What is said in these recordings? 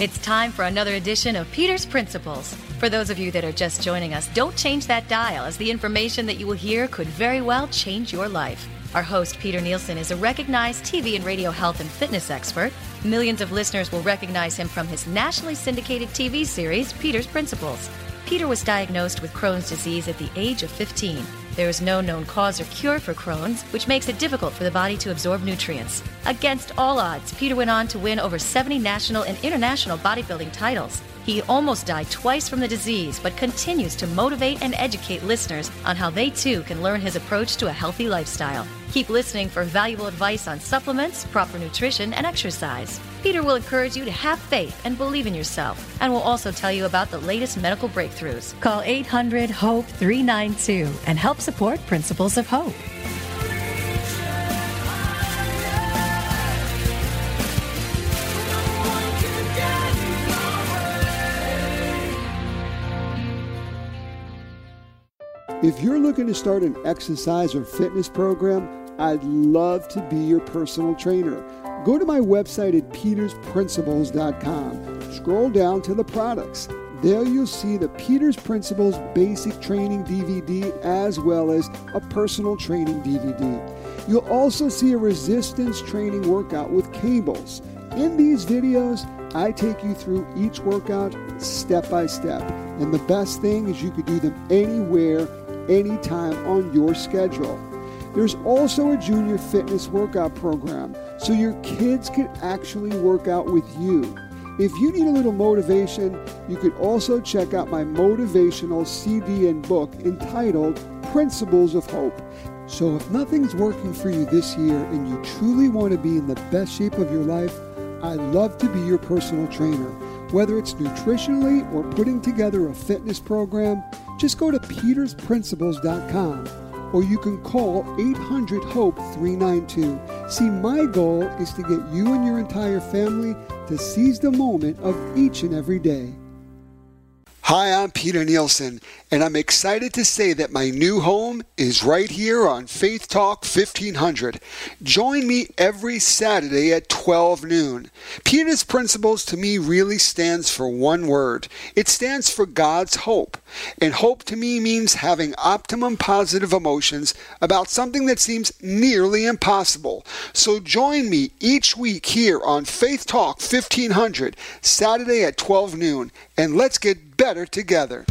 It's time for another edition of Peter's Principles. For those of you that are just joining us, don't change that dial, as the information that you will hear could very well change your life. Our host, Peter Nielsen, is a recognized TV and radio health and fitness expert. Millions of listeners will recognize him from his nationally syndicated TV series, Peter's Principles. Peter was diagnosed with Crohn's disease at the age of 15. There is no known cause or cure for Crohn's, which makes it difficult for the body to absorb nutrients. Against all odds, Peter went on to win over 70 national and international bodybuilding titles. He almost died twice from the disease, but continues to motivate and educate listeners on how they too can learn his approach to a healthy lifestyle. Keep listening for valuable advice on supplements, proper nutrition, and exercise. Peter will encourage you to have faith and believe in yourself, and will also tell you about the latest medical breakthroughs. Call 800 HOPE 392 and help support Principles of Hope. If you're looking to start an exercise or fitness program, I'd love to be your personal trainer. Go to my website at petersprinciples.com. Scroll down to the products. There you'll see the Peters Principles Basic Training DVD as well as a personal training DVD. You'll also see a resistance training workout with cables. In these videos, I take you through each workout step by step. And the best thing is you could do them anywhere anytime on your schedule. There's also a junior fitness workout program so your kids can actually work out with you. If you need a little motivation, you could also check out my motivational CD and book entitled Principles of Hope. So, if nothing's working for you this year and you truly want to be in the best shape of your life, I'd love to be your personal trainer. Whether it's nutritionally or putting together a fitness program, just go to petersprinciples.com or you can call 800 HOPE 392. See, my goal is to get you and your entire family to seize the moment of each and every day. Hi, I'm Peter Nielsen, and I'm excited to say that my new home is right here on Faith Talk 1500. Join me every Saturday at 12 noon. Peter's Principles to me really stands for one word it stands for God's hope. And hope to me means having optimum positive emotions about something that seems nearly impossible. So join me each week here on Faith Talk 1500, Saturday at 12 noon, and let's get better together.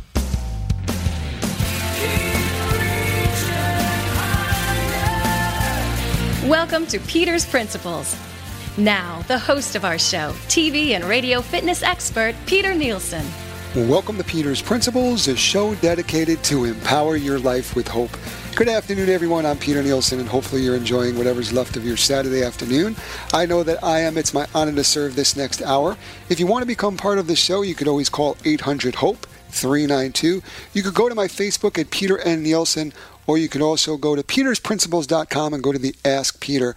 Welcome to Peter's Principles. Now, the host of our show, TV and radio fitness expert, Peter Nielsen. Welcome to Peter's Principles, a show dedicated to empower your life with hope. Good afternoon, everyone. I'm Peter Nielsen, and hopefully you're enjoying whatever's left of your Saturday afternoon. I know that I am. It's my honor to serve this next hour. If you want to become part of the show, you could always call 800 HOPE 392. You could go to my Facebook at Peter N. Nielsen or you can also go to petersprinciples.com and go to the Ask Peter.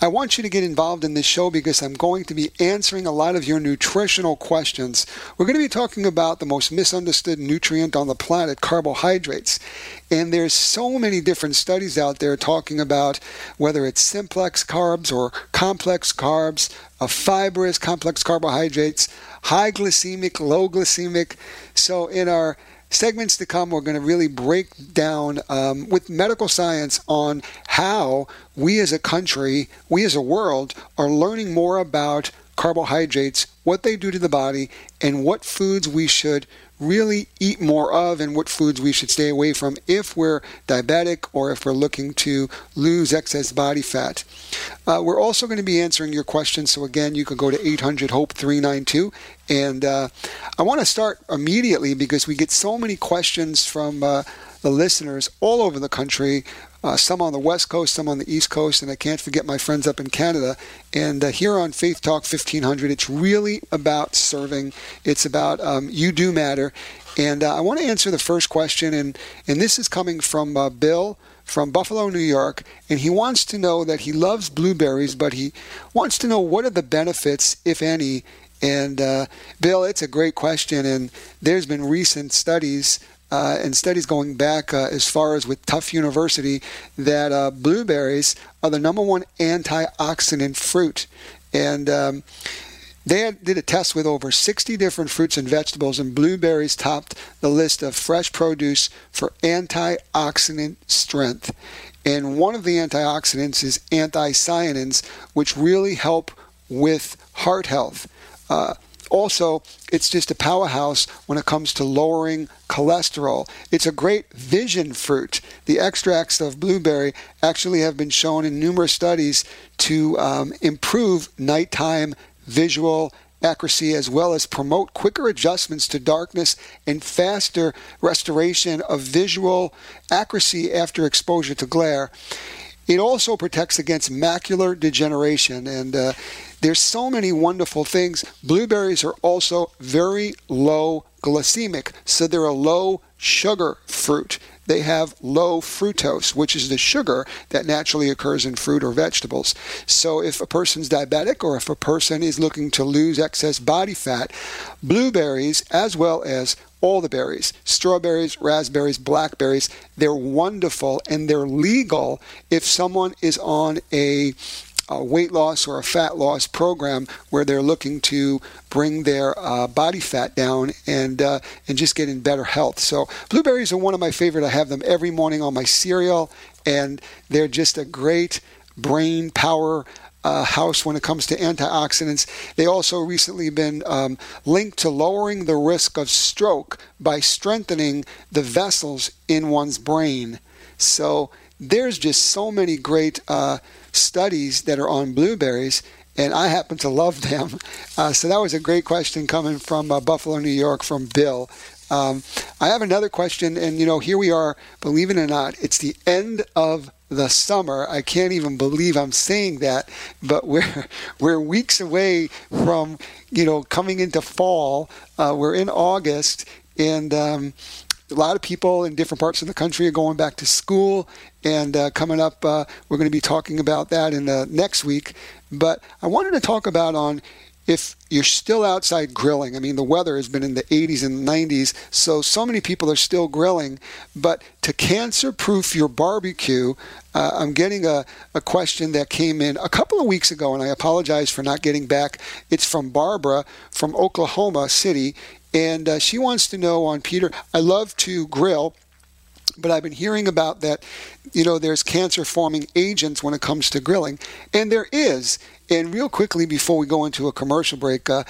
I want you to get involved in this show because I'm going to be answering a lot of your nutritional questions. We're going to be talking about the most misunderstood nutrient on the planet, carbohydrates. And there's so many different studies out there talking about whether it's simplex carbs or complex carbs, a fibrous complex carbohydrates, high glycemic, low glycemic. So in our segments to come, we're going to really break down um, with medical science on how we as a country, we as a world, are learning more about carbohydrates, what they do to the body, and what foods we should really eat more of and what foods we should stay away from if we're diabetic or if we're looking to lose excess body fat. Uh, we're also going to be answering your questions. So, again, you can go to 800 HOPE 392. And uh, I want to start immediately because we get so many questions from uh, the listeners all over the country uh, some on the West Coast, some on the East Coast, and I can't forget my friends up in Canada. And uh, here on Faith Talk 1500, it's really about serving. It's about um, you do matter. And uh, I want to answer the first question, and, and this is coming from uh, Bill from Buffalo, New York, and he wants to know that he loves blueberries, but he wants to know what are the benefits, if any. And uh, Bill, it's a great question, and there's been recent studies uh, and studies going back uh, as far as with Tufts University that uh, blueberries are the number one antioxidant fruit. And um, They had, did a test with over 60 different fruits and vegetables, and blueberries topped the list of fresh produce for antioxidant strength. And one of the antioxidants is anthocyanins, which really help with heart health. Uh, also, it's just a powerhouse when it comes to lowering cholesterol. It's a great vision fruit. The extracts of blueberry actually have been shown in numerous studies to um, improve nighttime visual accuracy as well as promote quicker adjustments to darkness and faster restoration of visual accuracy after exposure to glare. It also protects against macular degeneration and uh, there's so many wonderful things. Blueberries are also very low glycemic, so they're a low sugar fruit. They have low fructose, which is the sugar that naturally occurs in fruit or vegetables. So, if a person's diabetic or if a person is looking to lose excess body fat, blueberries, as well as all the berries strawberries, raspberries, blackberries they're wonderful and they're legal if someone is on a a weight loss or a fat loss program where they're looking to bring their uh, body fat down and uh, and just get in better health. So blueberries are one of my favorite. I have them every morning on my cereal, and they're just a great brain power. Uh, house when it comes to antioxidants. They also recently been um, linked to lowering the risk of stroke by strengthening the vessels in one's brain. So there's just so many great uh, studies that are on blueberries, and I happen to love them. Uh, so that was a great question coming from uh, Buffalo, New York, from Bill. Um, I have another question, and you know, here we are. Believe it or not, it's the end of the summer. I can't even believe I'm saying that, but we're we're weeks away from you know coming into fall. Uh, we're in August, and um, a lot of people in different parts of the country are going back to school, and uh, coming up, uh, we're going to be talking about that in the next week. But I wanted to talk about on if you're still outside grilling. I mean, the weather has been in the 80s and 90s, so so many people are still grilling. But to cancer-proof your barbecue, uh, I'm getting a, a question that came in a couple of weeks ago, and I apologize for not getting back. It's from Barbara from Oklahoma City, and uh, she wants to know on Peter, I love to grill, but I've been hearing about that, you know, there's cancer forming agents when it comes to grilling. And there is. And real quickly, before we go into a commercial break, uh,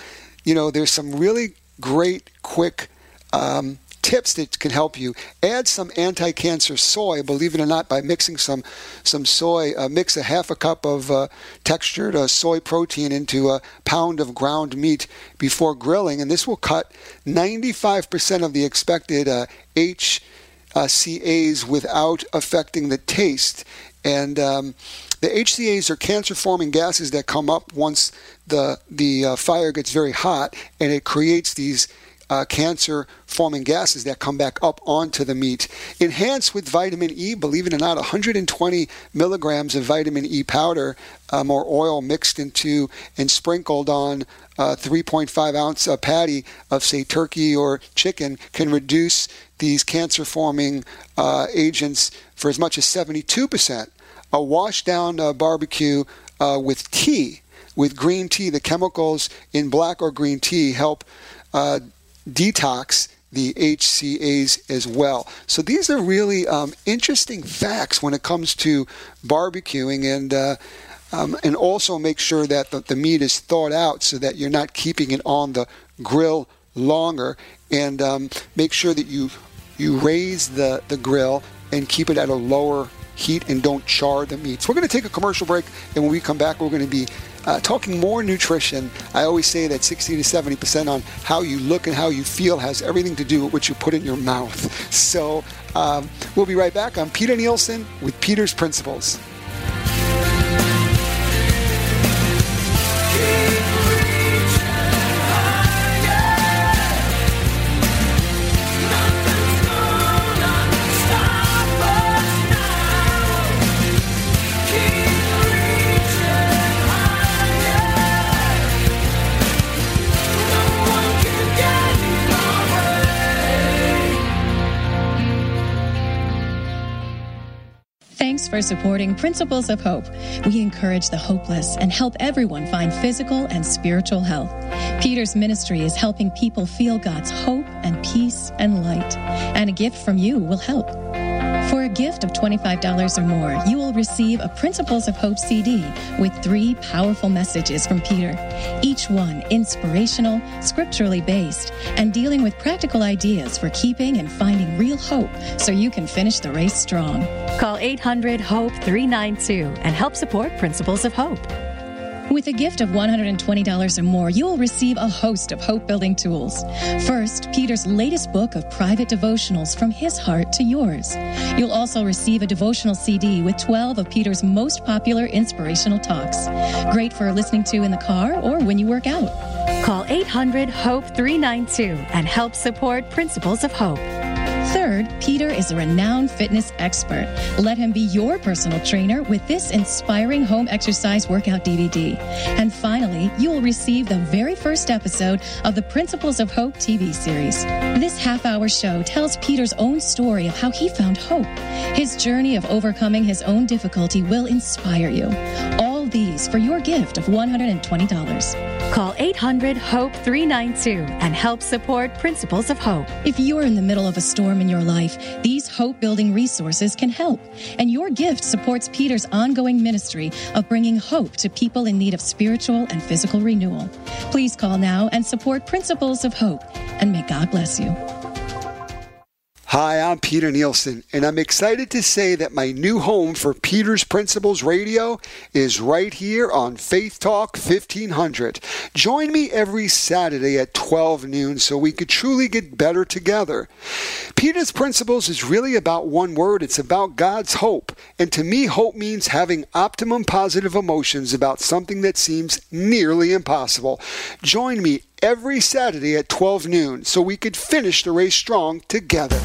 you know, there's some really great, quick um, tips that can help you. Add some anti-cancer soy, believe it or not, by mixing some some soy. Uh, mix a half a cup of uh, textured uh, soy protein into a pound of ground meat before grilling, and this will cut 95% of the expected HCAs uh, without affecting the taste. And um, the HCAs are cancer-forming gases that come up once the the uh, fire gets very hot, and it creates these uh, cancer forming gases that come back up onto the meat. Enhanced with vitamin E, believe it or not, 120 milligrams of vitamin E powder um, or oil mixed into and sprinkled on a 3.5 ounce uh, patty of, say, turkey or chicken can reduce these cancer forming uh, agents for as much as 72%. A wash down uh, barbecue uh, with tea, with green tea, the chemicals in black or green tea help uh, detox the HCAs as well. So these are really um, interesting facts when it comes to barbecuing and. Uh, um, and also make sure that the, the, meat is thawed out so that you're not keeping it on the grill longer. And um, make sure that you you raise the, the grill and keep it at a lower heat and don't char the meats. We're going to take a commercial break, and when we come back, we're going to be uh, talking more nutrition. I always say that 60 to 70 percent on how you look and how you feel has everything to do with what you put in your mouth. So um, we'll be right back. I'm Peter Nielsen with Peter's Principles. For supporting Principles of Hope. We encourage the hopeless and help everyone find physical and spiritual health. Peter's ministry is helping people feel God's hope and peace and light, and a gift from you will help. For a gift of $25 or more, you will receive a Principles of Hope CD with three powerful messages from Peter, each one inspirational, scripturally based, and dealing with practical ideas for keeping and finding real hope so you can finish the race strong. Call 800 HOPE 392 and help support Principles of Hope. With a gift of $120 or more, you will receive a host of hope building tools. First, Peter's latest book of private devotionals from his heart to yours. You'll also receive a devotional CD with 12 of Peter's most popular inspirational talks. Great for listening to in the car or when you work out. Call 800 HOPE 392 and help support Principles of Hope. Third, Peter is a renowned fitness expert. Let him be your personal trainer with this inspiring home exercise workout DVD. And finally, you will receive the very first episode of the Principles of Hope TV series. This half hour show tells Peter's own story of how he found hope. His journey of overcoming his own difficulty will inspire you. All these for your gift of $120. Call 800 HOPE 392 and help support Principles of Hope. If you're in the middle of a storm in your life, these hope building resources can help. And your gift supports Peter's ongoing ministry of bringing hope to people in need of spiritual and physical renewal. Please call now and support Principles of Hope. And may God bless you. Hi, I'm Peter Nielsen, and I'm excited to say that my new home for Peter's Principles Radio is right here on Faith Talk 1500. Join me every Saturday at 12 noon so we could truly get better together. Peter's Principles is really about one word it's about God's hope. And to me, hope means having optimum positive emotions about something that seems nearly impossible. Join me every Saturday at 12 noon so we could finish the race strong together.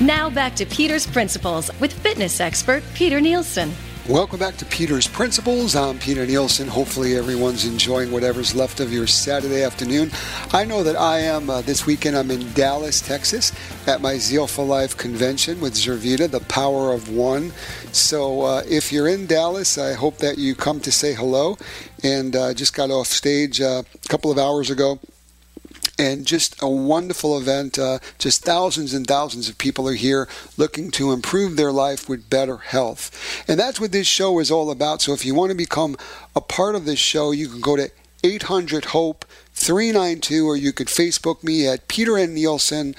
Now back to Peter's Principles with fitness expert Peter Nielsen. Welcome back to Peter's Principles. I'm Peter Nielsen. Hopefully, everyone's enjoying whatever's left of your Saturday afternoon. I know that I am. Uh, this weekend, I'm in Dallas, Texas, at my Zeal for Life convention with Zurvita, the Power of One. So, uh, if you're in Dallas, I hope that you come to say hello. And uh, just got off stage uh, a couple of hours ago and just a wonderful event. Uh, just thousands and thousands of people are here looking to improve their life with better health. And that's what this show is all about. So if you want to become a part of this show, you can go to 800 HOPE 392 or you could Facebook me at Peter N. Nielsen.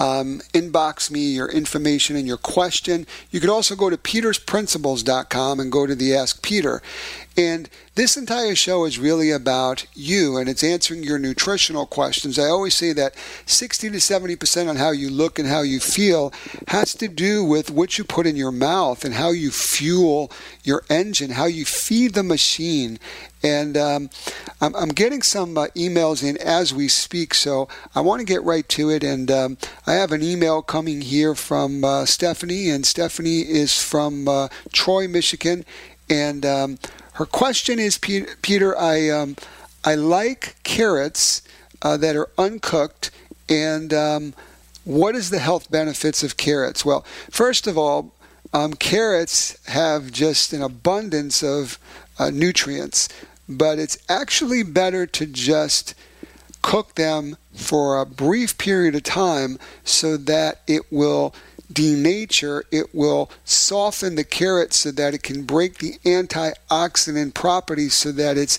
Um, inbox me your information and your question. You could also go to petersprinciples.com and go to the Ask Peter. And this entire show is really about you and it's answering your nutritional questions. I always say that 60 to 70% on how you look and how you feel has to do with what you put in your mouth and how you fuel your engine, how you feed the machine. And um, I'm, getting some uh, emails in as we speak, so I want to get right to it. And um, I have an email coming here from uh, Stephanie, and Stephanie is from uh, Troy, Michigan. And um, her question is, Peter, I um, I like carrots uh, that are uncooked, and um, what is the health benefits of carrots? Well, first of all, um, carrots have just an abundance of uh, nutrients, but it's actually better to just cook them for a brief period of time so that it will denature, it will soften the carrot so that it can break the antioxidant properties so that it's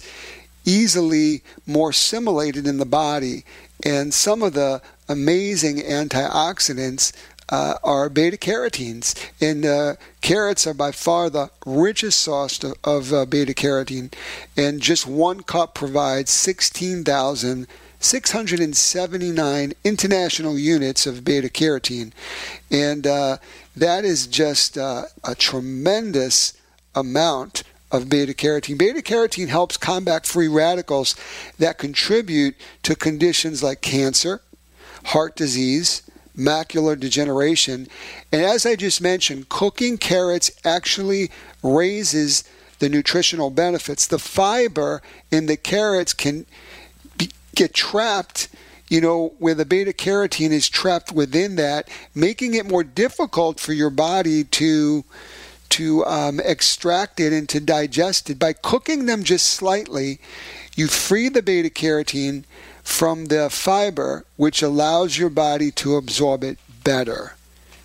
easily more assimilated in the body. And some of the amazing antioxidants uh, are beta carotenes, and uh, carrots are by far the richest source of, of uh, beta carotene. And just one cup provides 16,000 679 international units of beta carotene. And uh, that is just uh, a tremendous amount of beta carotene. Beta carotene helps combat free radicals that contribute to conditions like cancer, heart disease, macular degeneration. And as I just mentioned, cooking carrots actually raises the nutritional benefits. The fiber in the carrots can get trapped you know, where the beta carotene is trapped within that, making it more difficult for your body to to um, extract it and to digest it. By cooking them just slightly, you free the beta carotene from the fiber, which allows your body to absorb it better.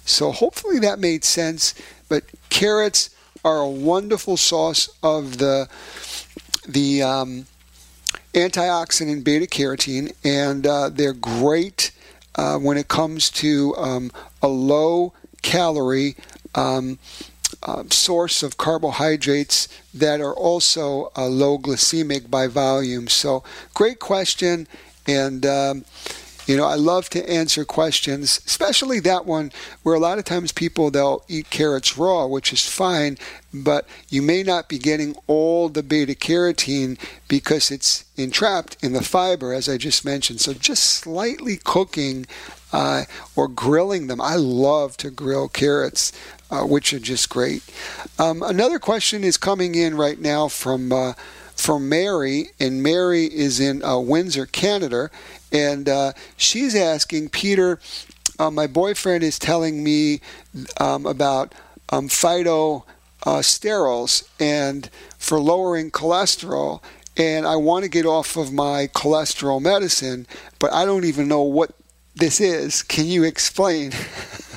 So hopefully that made sense. But carrots are a wonderful source of the the um, antioxidant beta carotene, and uh, they're great uh, when it comes to um, a low calorie um, uh, source of carbohydrates that are also uh, low glycemic by volume. So, great question, and um, you know, I love to answer questions, especially that one where a lot of times people they'll eat carrots raw, which is fine, but you may not be getting all the beta carotene because it's entrapped in the fiber, as I just mentioned. So just slightly cooking uh, or grilling them. I love to grill carrots. Uh, which are just great. Um, another question is coming in right now from uh, from Mary, and Mary is in uh, Windsor, Canada, and uh, she's asking Peter. Uh, my boyfriend is telling me um, about um, phyto uh, sterols and for lowering cholesterol. And I want to get off of my cholesterol medicine, but I don't even know what this is. Can you explain?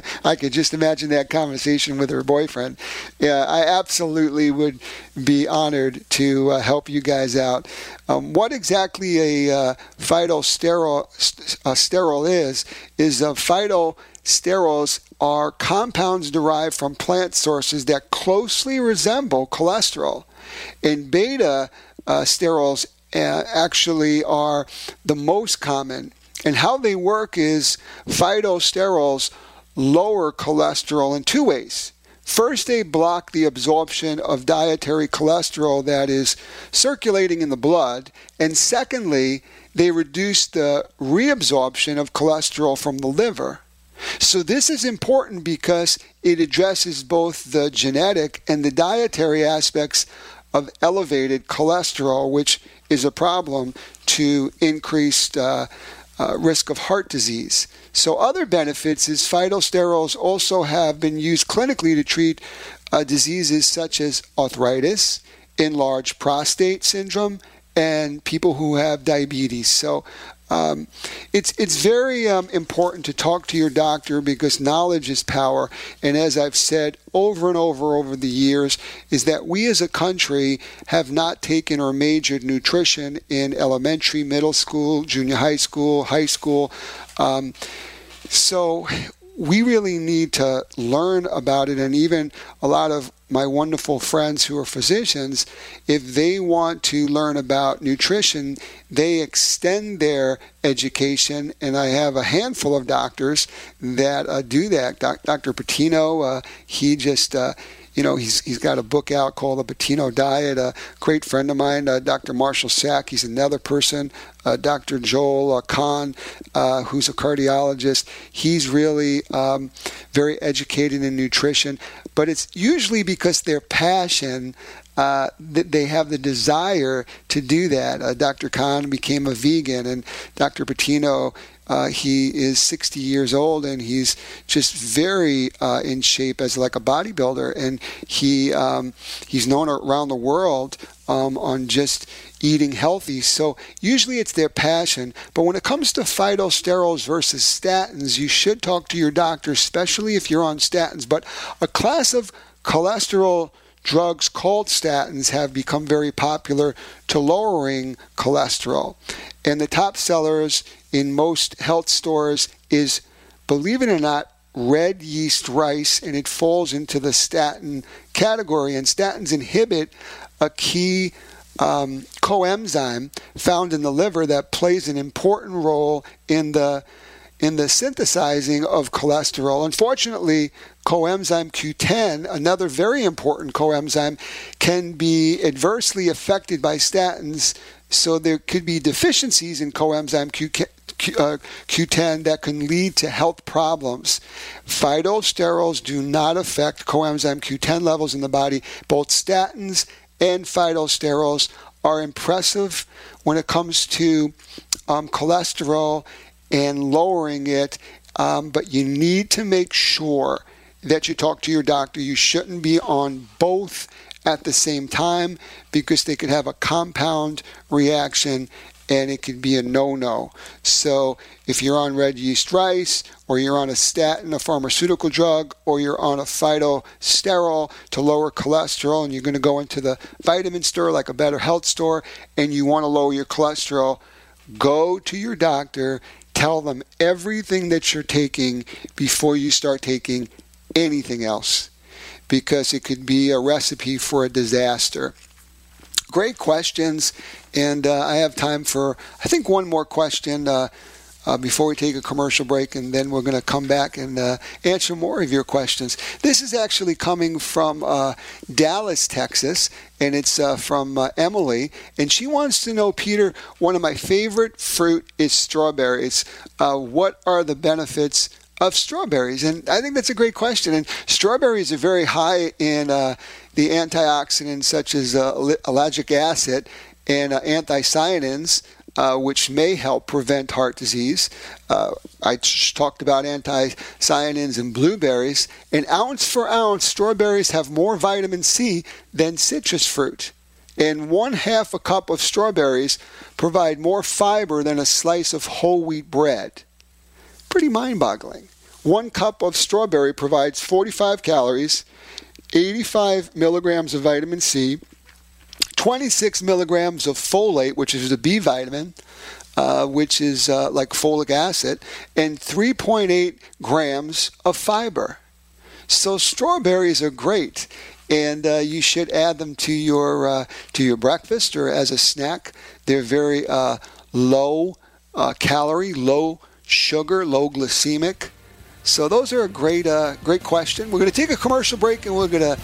I could just imagine that conversation with her boyfriend. Yeah, I absolutely would be honored to uh, help you guys out. Um, what exactly a uh, phytosterol st- is is uh, phytosterols are compounds derived from plant sources that closely resemble cholesterol, and beta uh, sterols uh, actually are the most common. And how they work is phytosterols lower cholesterol in two ways. First, they block the absorption of dietary cholesterol that is circulating in the blood. And secondly, they reduce the reabsorption of cholesterol from the liver. So, this is important because it addresses both the genetic and the dietary aspects of elevated cholesterol, which is a problem to increased uh, uh, risk of heart disease. So, other benefits is phytosterols also have been used clinically to treat uh, diseases such as arthritis, enlarged prostate syndrome, and people who have diabetes. So, um, it's it's very um, important to talk to your doctor because knowledge is power. And as I've said over and over over the years, is that we as a country have not taken or majored nutrition in elementary, middle school, junior high school, high school. Um, so we really need to learn about it and even a lot of my wonderful friends who are physicians, if they want to learn about nutrition, they extend their education. And I have a handful of doctors that uh, do that. Doc, Dr. Patino, uh, he just uh, you know, he's he's got a book out called The Patino Diet. A great friend of mine, uh, Dr. Marshall Sack, he's another person. Uh, Dr. Joel uh, Kahn, uh, who's a cardiologist, he's really um, very educated in nutrition. But it's usually because their passion uh, that they have the desire to do that. Uh, Dr. Kahn became a vegan, and Dr. Patino uh, he is 60 years old and he's just very uh, in shape as like a bodybuilder, and he um, he's known around the world um, on just eating healthy. So usually it's their passion. But when it comes to phytosterols versus statins, you should talk to your doctor, especially if you're on statins. But a class of cholesterol drugs called statins have become very popular to lowering cholesterol. And the top sellers in most health stores is, believe it or not, red yeast rice, and it falls into the statin category. And statins inhibit a key um, coenzyme found in the liver that plays an important role in the in the synthesizing of cholesterol. Unfortunately, coenzyme Q10, another very important coenzyme, can be adversely affected by statins. So there could be deficiencies in coenzyme Q10 uh, Q10 that can lead to health problems. Phytosterols do not affect coenzyme Q10 levels in the body. Both statins and phytosterols are impressive when it comes to um, cholesterol and lowering it, um, but you need to make sure that you talk to your doctor. You shouldn't be on both at the same time because they could have a compound reaction and it could be a no-no. So if you're on red yeast rice or you're on a statin, a pharmaceutical drug, or you're on a phytosterol to lower cholesterol and you're going to go into the vitamin store like a better health store and you want to lower your cholesterol, go to your doctor, tell them everything that you're taking before you start taking anything else because it could be a recipe for a disaster. Great questions, and uh, I have time for, I think, one more question. Uh, uh, before we take a commercial break, and then we're going to come back and uh, answer more of your questions. This is actually coming from uh, Dallas, Texas, and it's uh, from uh, Emily, and she wants to know, Peter, one of my favorite fruit is strawberries. Uh, what are the benefits? Of strawberries, and I think that's a great question. And strawberries are very high in the antioxidants such as ellagic acid and anthocyanins, uh, which may help prevent heart disease. Uh, I talked about anthocyanins in blueberries. And ounce for ounce, strawberries have more vitamin C than citrus fruit. And one half a cup of strawberries provide more fiber than a slice of whole wheat bread. Pretty mind boggling. One cup of strawberry provides 45 calories, 85 milligrams of vitamin C, 26 milligrams of folate, which is a B vitamin, uh, which is uh, like folic acid, and 3.8 grams of fiber. So strawberries are great, and uh, you should add them to your uh, to your breakfast or as a snack. They're very uh, low uh, calorie, low sugar, low glycemic. So those are a great great question. We're going to take a commercial break, and we're going to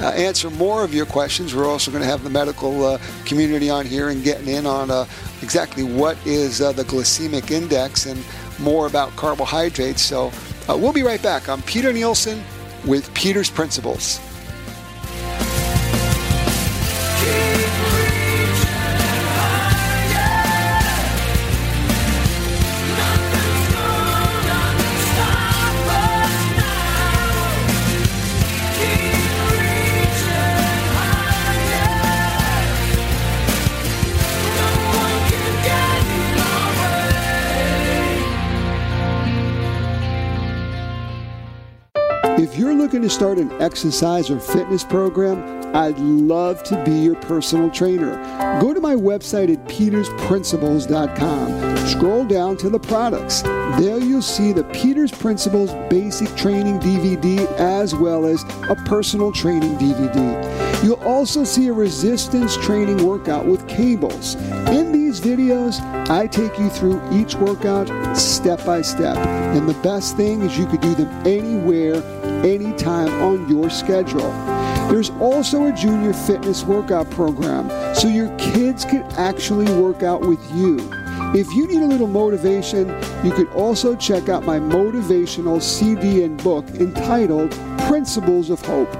uh, answer more of your questions. We're also going to have the medical uh, community on here and getting in on uh, exactly what is uh, the glycemic index and more about carbohydrates. So uh, we'll be right back. I'm Peter Nielsen with Peter's Principles. If you're looking to start an exercise or fitness program, I'd love to be your personal trainer. Go to my website at petersprinciples.com. Scroll down to the products. There you'll see the Peters Principles Basic Training DVD as well as a personal training DVD. You'll also see a resistance training workout with cables. In these videos, I take you through each workout step by step. And the best thing is you could do them anywhere anytime on your schedule. There's also a junior fitness workout program so your kids can actually work out with you. If you need a little motivation, you could also check out my motivational CD and book entitled Principles of Hope.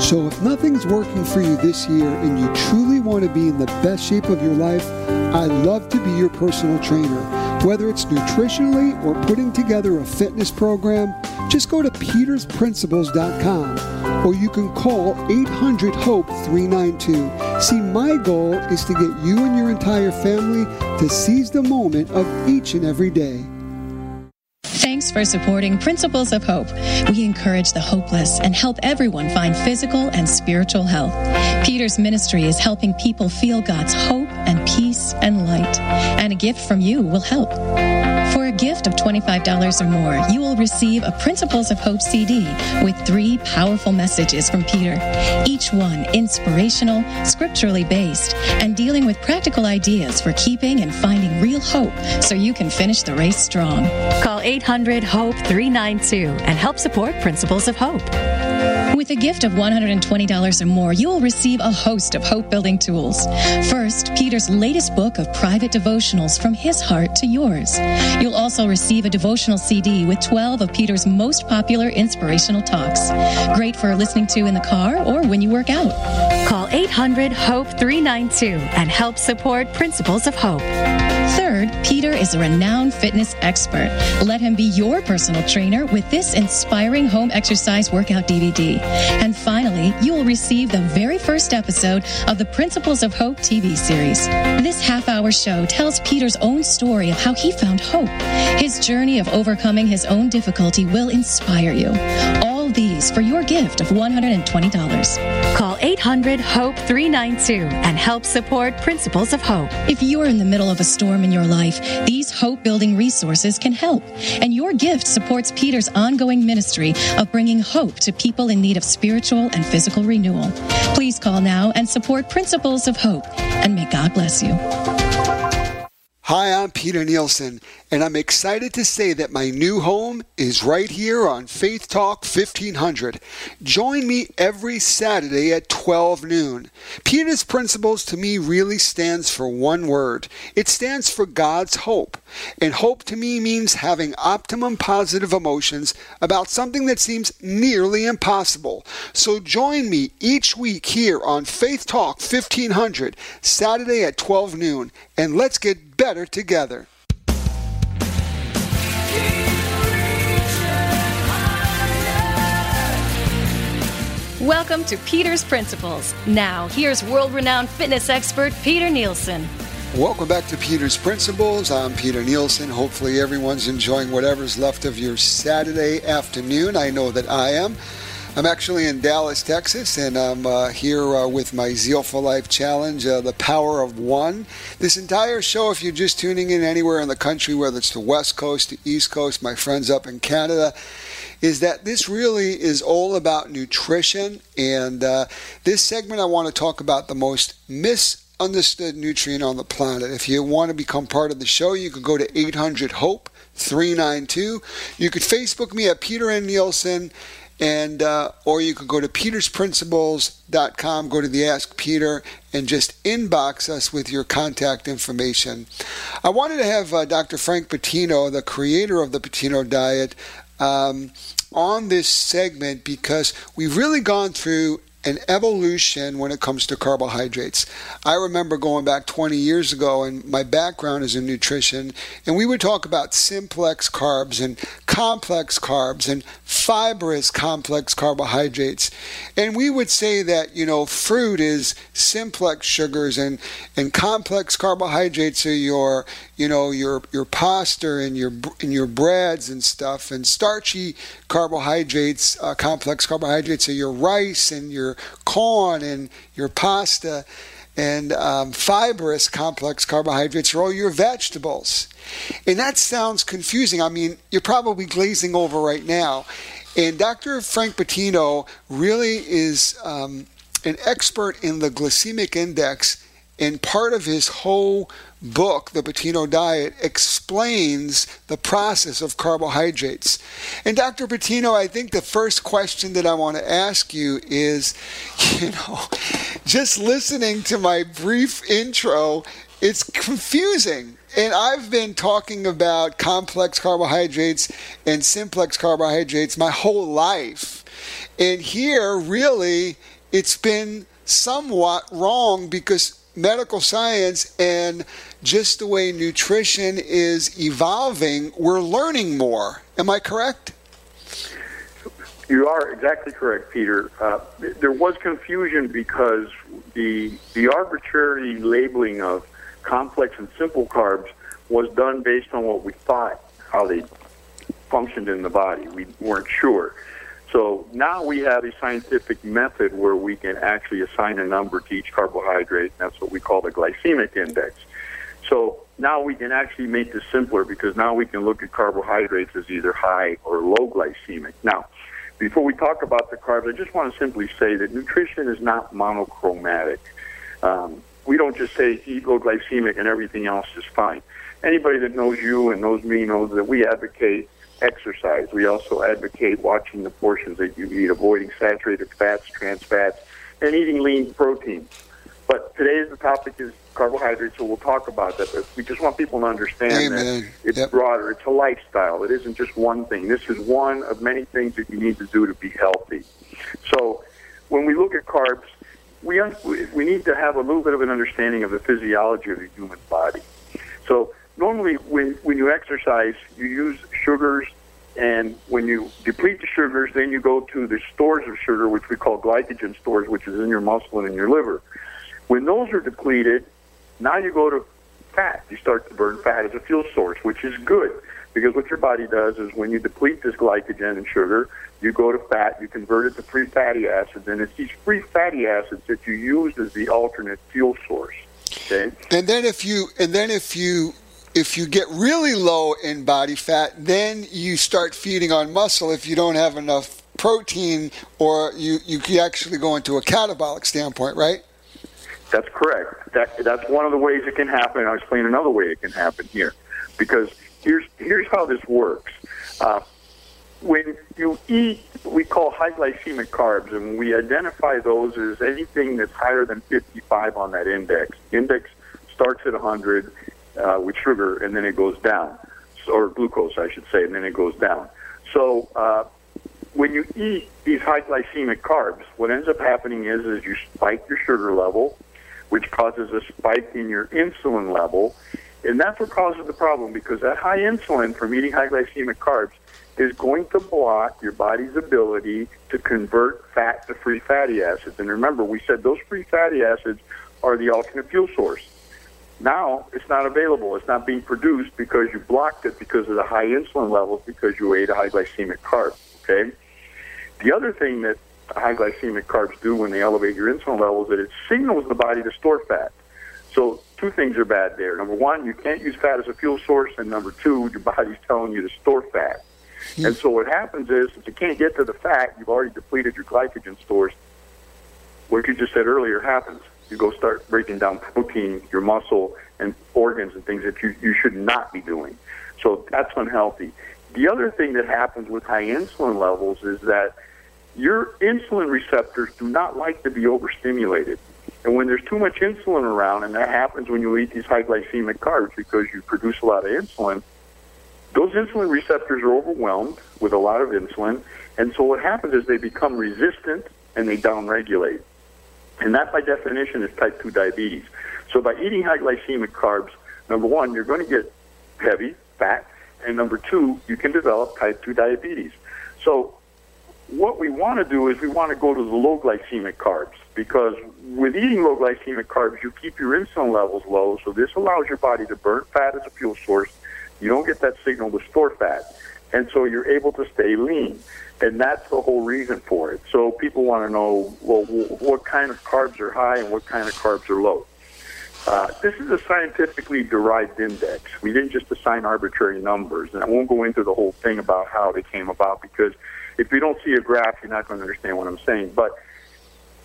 So, if nothing's working for you this year and you truly want to be in the best shape of your life, I'd love to be your personal trainer. Whether it's nutritionally or putting together a fitness program, just go to petersprinciples.com or you can call 800 HOPE 392. See, my goal is to get you and your entire family to seize the moment of each and every day. For supporting Principles of Hope. We encourage the hopeless and help everyone find physical and spiritual health. Peter's ministry is helping people feel God's hope and peace and light. And a gift from you will help. For a gift of $25 or more, you will receive a Principles of Hope CD with three powerful messages from Peter, each one inspirational, scripturally based, and dealing with practical ideas for keeping and finding real hope so you can finish the race strong. Call 800 HOPE 392 and help support Principles of Hope. With a gift of $120 or more, you will receive a host of hope building tools. First, Peter's latest book of private devotionals from his heart to yours. You'll also receive a devotional CD with 12 of Peter's most popular inspirational talks. Great for listening to in the car or when you work out. Call 800 HOPE 392 and help support Principles of Hope. Third, Peter is a renowned fitness expert. Let him be your personal trainer with this inspiring home exercise workout DVD. And finally, you will receive the very first episode of the Principles of Hope TV series. This half hour show tells Peter's own story of how he found hope. His journey of overcoming his own difficulty will inspire you. All these for your gift of $120. Call 800 HOPE 392 and help support Principles of Hope. If you're in the middle of a storm in your life, these hope building resources can help. And your gift supports Peter's ongoing ministry of bringing hope to people in need of spiritual and physical renewal. Please call now and support Principles of Hope. And may God bless you. Hi, I'm Peter Nielsen, and I'm excited to say that my new home is right here on Faith Talk 1500. Join me every Saturday at 12 noon. Peter's Principles to me really stands for one word it stands for God's hope. And hope to me means having optimum positive emotions about something that seems nearly impossible. So join me each week here on Faith Talk 1500, Saturday at 12 noon, and let's get better together. Welcome to Peter's Principles. Now, here's world renowned fitness expert Peter Nielsen. Welcome back to Peter's Principles. I'm Peter Nielsen. Hopefully, everyone's enjoying whatever's left of your Saturday afternoon. I know that I am. I'm actually in Dallas, Texas, and I'm uh, here uh, with my Zeal for Life challenge, uh, The Power of One. This entire show, if you're just tuning in anywhere in the country, whether it's the West Coast, the East Coast, my friends up in Canada, is that this really is all about nutrition. And uh, this segment, I want to talk about the most misunderstood nutrient on the planet. If you want to become part of the show, you can go to 800 HOPE 392. You could Facebook me at Peter N. Nielsen and uh, or you can go to petersprinciples.com go to the ask peter and just inbox us with your contact information. I wanted to have uh, dr frank patino the creator of the patino diet um, on this segment because we've really gone through an evolution when it comes to carbohydrates. I remember going back 20 years ago, and my background is in nutrition, and we would talk about simplex carbs and complex carbs and fibrous complex carbohydrates. And we would say that, you know, fruit is simplex sugars and, and complex carbohydrates are your, you know, your, your pasta and your, and your breads and stuff, and starchy carbohydrates, uh, complex carbohydrates are your rice and your corn and your pasta and um, fibrous complex carbohydrates are all your vegetables. And that sounds confusing. I mean, you're probably glazing over right now. And Dr. Frank Patino really is um, an expert in the glycemic index, and part of his whole book, The Patino Diet, explains the process of carbohydrates. And Dr. Patino, I think the first question that I want to ask you is you know, just listening to my brief intro, it's confusing. And I've been talking about complex carbohydrates and simplex carbohydrates my whole life. And here, really, it's been somewhat wrong because medical science and just the way nutrition is evolving, we're learning more. Am I correct? You are exactly correct, Peter. Uh, there was confusion because the the arbitrary labeling of complex and simple carbs was done based on what we thought how they functioned in the body. We weren't sure. So now we have a scientific method where we can actually assign a number to each carbohydrate. And that's what we call the glycemic index. So now we can actually make this simpler because now we can look at carbohydrates as either high or low glycemic. Now, before we talk about the carbs, I just want to simply say that nutrition is not monochromatic. Um, we don't just say eat low glycemic and everything else is fine. Anybody that knows you and knows me knows that we advocate exercise. We also advocate watching the portions that you eat, avoiding saturated fats, trans fats, and eating lean protein. But today's the topic is carbohydrates, so we'll talk about that. But we just want people to understand Amen. that it's Yep. broader. It's a lifestyle. It isn't just one thing. This is one of many things that you need to do to be healthy. So when we look at carbs, we un- we we need to have a little bit of an understanding of the physiology of the human body. So normally, when when you exercise, you use sugars, and when you deplete the sugars, then you go to the stores of sugar, which we call glycogen stores, which is in your muscle and in your liver. When those are depleted, now you go to fat. You start to burn fat as a fuel source, which is good because what your body does is when you deplete this glycogen and sugar, you go to fat, you convert it to free fatty acids, and it's these free fatty acids that you use as the alternate fuel source. Okay? And then if you and then if you if you get really low in body fat, then you start feeding on muscle if you don't have enough protein or you you could actually go into a catabolic standpoint, right? That's correct. That, that's one of the ways it can happen. I'll explain another way it can happen here, because here's here's how this works. Uh, when you eat we call high glycemic carbs, and we identify those as anything that's higher than 55 on that index. Index starts at 100 uh, with sugar, and then it goes down, or glucose, I should say, and then it goes down. So uh, when you eat these high glycemic carbs, what ends up happening is is you spike your sugar level, which causes a spike in your insulin level, and that's what causes the problem because that high insulin from eating high glycemic carbs is going to block your body's ability to convert fat to free fatty acids. And remember, we said those free fatty acids are the alternate fuel source. Now it's not available. It's not being produced because you blocked it because of the high insulin levels because you ate a high glycemic carb. Okay. The other thing that high glycemic carbs do when they elevate your insulin levels is that it signals the body to store fat. So two things are bad there. Number one, you can't use fat as a fuel source, and number two, your body's telling you to store fat. Hmm. And so what happens is, if you can't get to the fat, you've already depleted your glycogen stores. What you just said earlier happens. You go start breaking down protein, your muscle, and organs and things that you, you should not be doing. So that's unhealthy. The other thing that happens with high insulin levels is that your insulin receptors do not like to be overstimulated. And when there's too much insulin around, and that happens when you eat these high glycemic carbs because you produce a lot of insulin, those insulin receptors are overwhelmed with a lot of insulin. And so what happens is they become resistant and they downregulate. And that, by definition, is type 2 diabetes. So by eating high glycemic carbs, number one, you're going to get heavy, fat, and number two, you can develop type 2 diabetes. So what we want to do is we want to go to the low glycemic carbs because with eating low glycemic carbs, you keep your insulin levels low. So this allows your body to burn fat as a fuel source. You don't get that signal to store fat. And so you're able to stay lean. And that's the whole reason for it. So people want to know, well, what kind of carbs are high and what kind of carbs are low. Uh, this is a scientifically derived index. We didn't just assign arbitrary numbers. And I won't go into the whole thing about how they came about because if you don't see a graph, you're not going to understand what I'm saying. But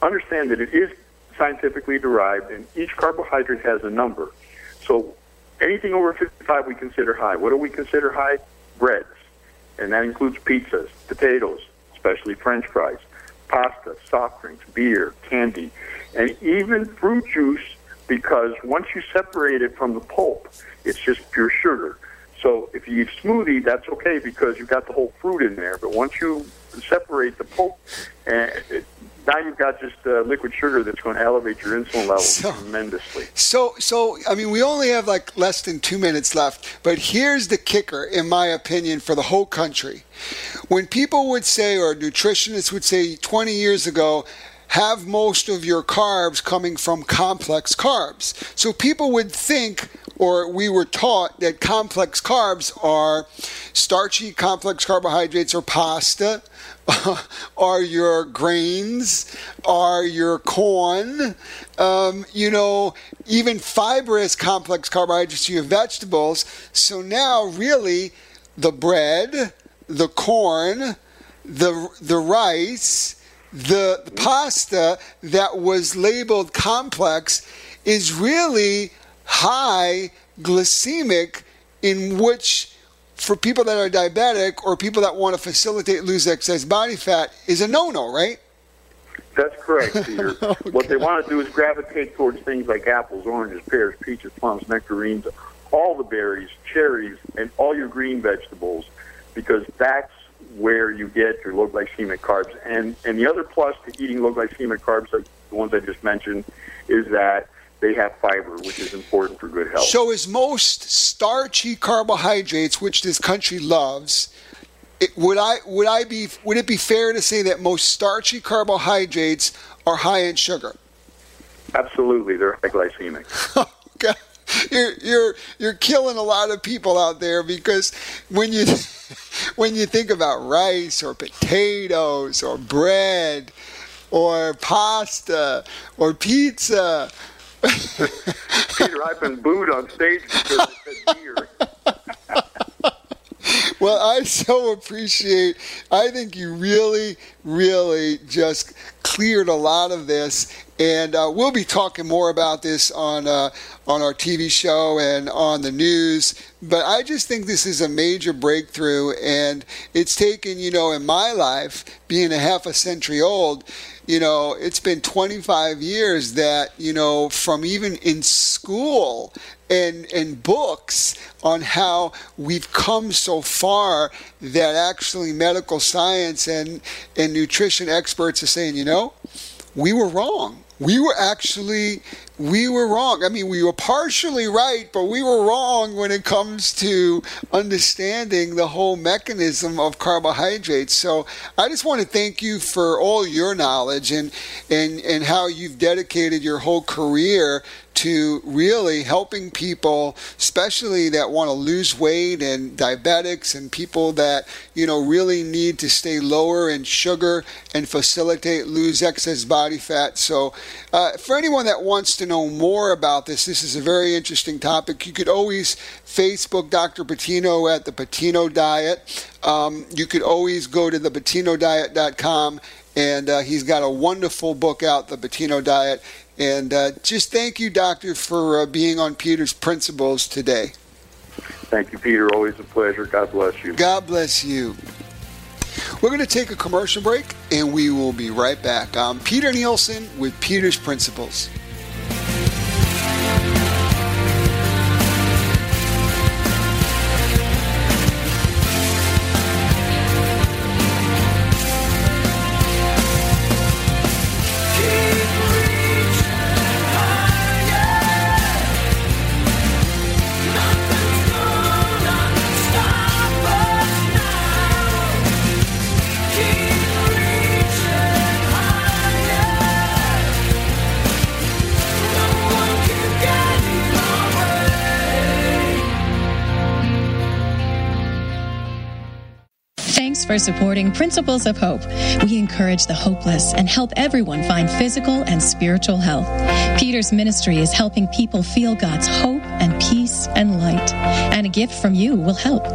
understand that it is scientifically derived, and each carbohydrate has a number. So anything over 55 we consider high. What do we consider high? Breads, and that includes pizzas, potatoes, especially French fries, pasta, soft drinks, beer, candy, and even fruit juice because once you separate it from the pulp, it's just pure sugar. So if you eat smoothie, that's okay because you've got the whole fruit in there. But once you separate the pulp, and it, now you've got just uh, liquid sugar that's going to elevate your insulin levels So- tremendously. So, so I mean, we only have like less than two minutes left, but here's the kicker, in my opinion, for the whole country. When people would say, or nutritionists would say 20 years ago, have most of your carbs coming from complex carbs. So people would think, or we were taught, that complex carbs are starchy complex carbohydrates or pasta, are your grains, are your corn, um, you know, even fibrous complex carbohydrates, your vegetables. So now, really, the bread, the corn, the the rice, the pasta that was labeled complex is really high glycemic, in which for people that are diabetic or people that want to facilitate lose excess body fat is a no-no, right? That's correct, Peter. okay. What they want to do is gravitate towards things like apples, oranges, pears, peaches, plums, nectarines, all the berries, cherries, and all your green vegetables, because that's where you get your low glycemic carbs. And and the other plus to eating low glycemic carbs, like the ones I just mentioned, is that they have fiber, which is important for good health. So, is most starchy carbohydrates, which this country loves, it, would I would I be would it be fair to say that most starchy carbohydrates are high in sugar? Absolutely, they're high glycemic. okay. You're you're you're killing a lot of people out there because when you when you think about rice or potatoes or bread or pasta or pizza Peter, I've been booed on stage because I said beer. well, I so appreciate. I think you really, really just cleared a lot of this, and uh, we'll be talking more about this on uh, on our TV show and on the news. But I just think this is a major breakthrough, and it's taken, you know, in my life, being a half a century old, you know, it's been 25 years that, you know, from even in school and, and books on how we've come so far that actually medical science and, and nutrition experts are saying, you know, we were wrong. We were actually we were wrong. I mean, we were partially right, but we were wrong when it comes to understanding the whole mechanism of carbohydrates. So I just want to thank you for all your knowledge and and and how you've dedicated your whole career to really helping people, especially that want to lose weight and diabetics and people that, you know, really need to stay lower in sugar and facilitate lose excess body fat. So, uh, for anyone that wants to know more about this, this is a very interesting topic. You could always Facebook Dr. Patino at the Patino Diet. Um, you could always go to thepatinodiet.com and uh, he's got a wonderful book out, The Patino Diet. And uh, just thank you, Doctor, for uh, being on Peter's Principles today. Thank you, Peter. Always a pleasure. God bless you. God bless you. We're going to take a commercial break and we will be right back. I'm Peter Nielsen with Peter's Principles. For supporting Principles of Hope. We encourage the hopeless and help everyone find physical and spiritual health. Peter's ministry is helping people feel God's hope and peace and light. And a gift from you will help.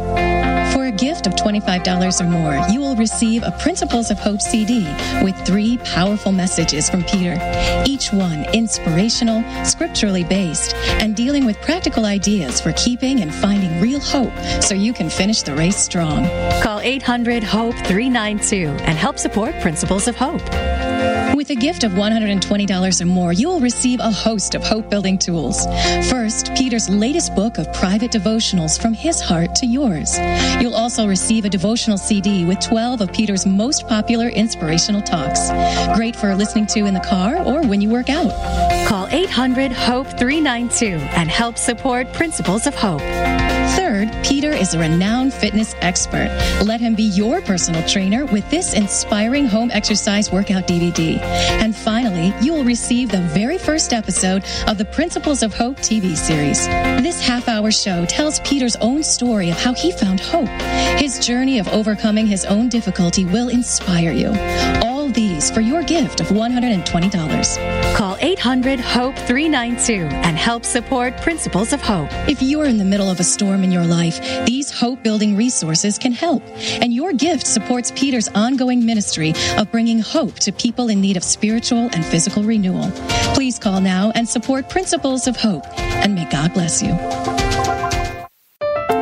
For a gift $25 or more, you will receive a Principles of Hope CD with three powerful messages from Peter, each one inspirational, scripturally based, and dealing with practical ideas for keeping and finding real hope so you can finish the race strong. Call 800 HOPE 392 and help support Principles of Hope. With a gift of $120 or more, you will receive a host of hope building tools. First, Peter's latest book of private devotionals from his heart to yours. You'll also receive a devotional CD with 12 of Peter's most popular inspirational talks. Great for listening to in the car or when you work out. Call 800 HOPE 392 and help support Principles of Hope. Third, Peter is a renowned fitness expert. Let him be your personal trainer with this inspiring home exercise workout DVD. And finally, you will receive the very first episode of the Principles of Hope TV series. This half hour show tells Peter's own story of how he found hope. His journey of overcoming his own difficulty will inspire you. All these for your gift of $120. Call 800 HOPE 392 and help support Principles of Hope. If you're in the middle of a storm in your life, these hope building resources can help. And your gift supports Peter's ongoing ministry of bringing hope to people in need of spiritual and physical renewal. Please call now and support Principles of Hope. And may God bless you.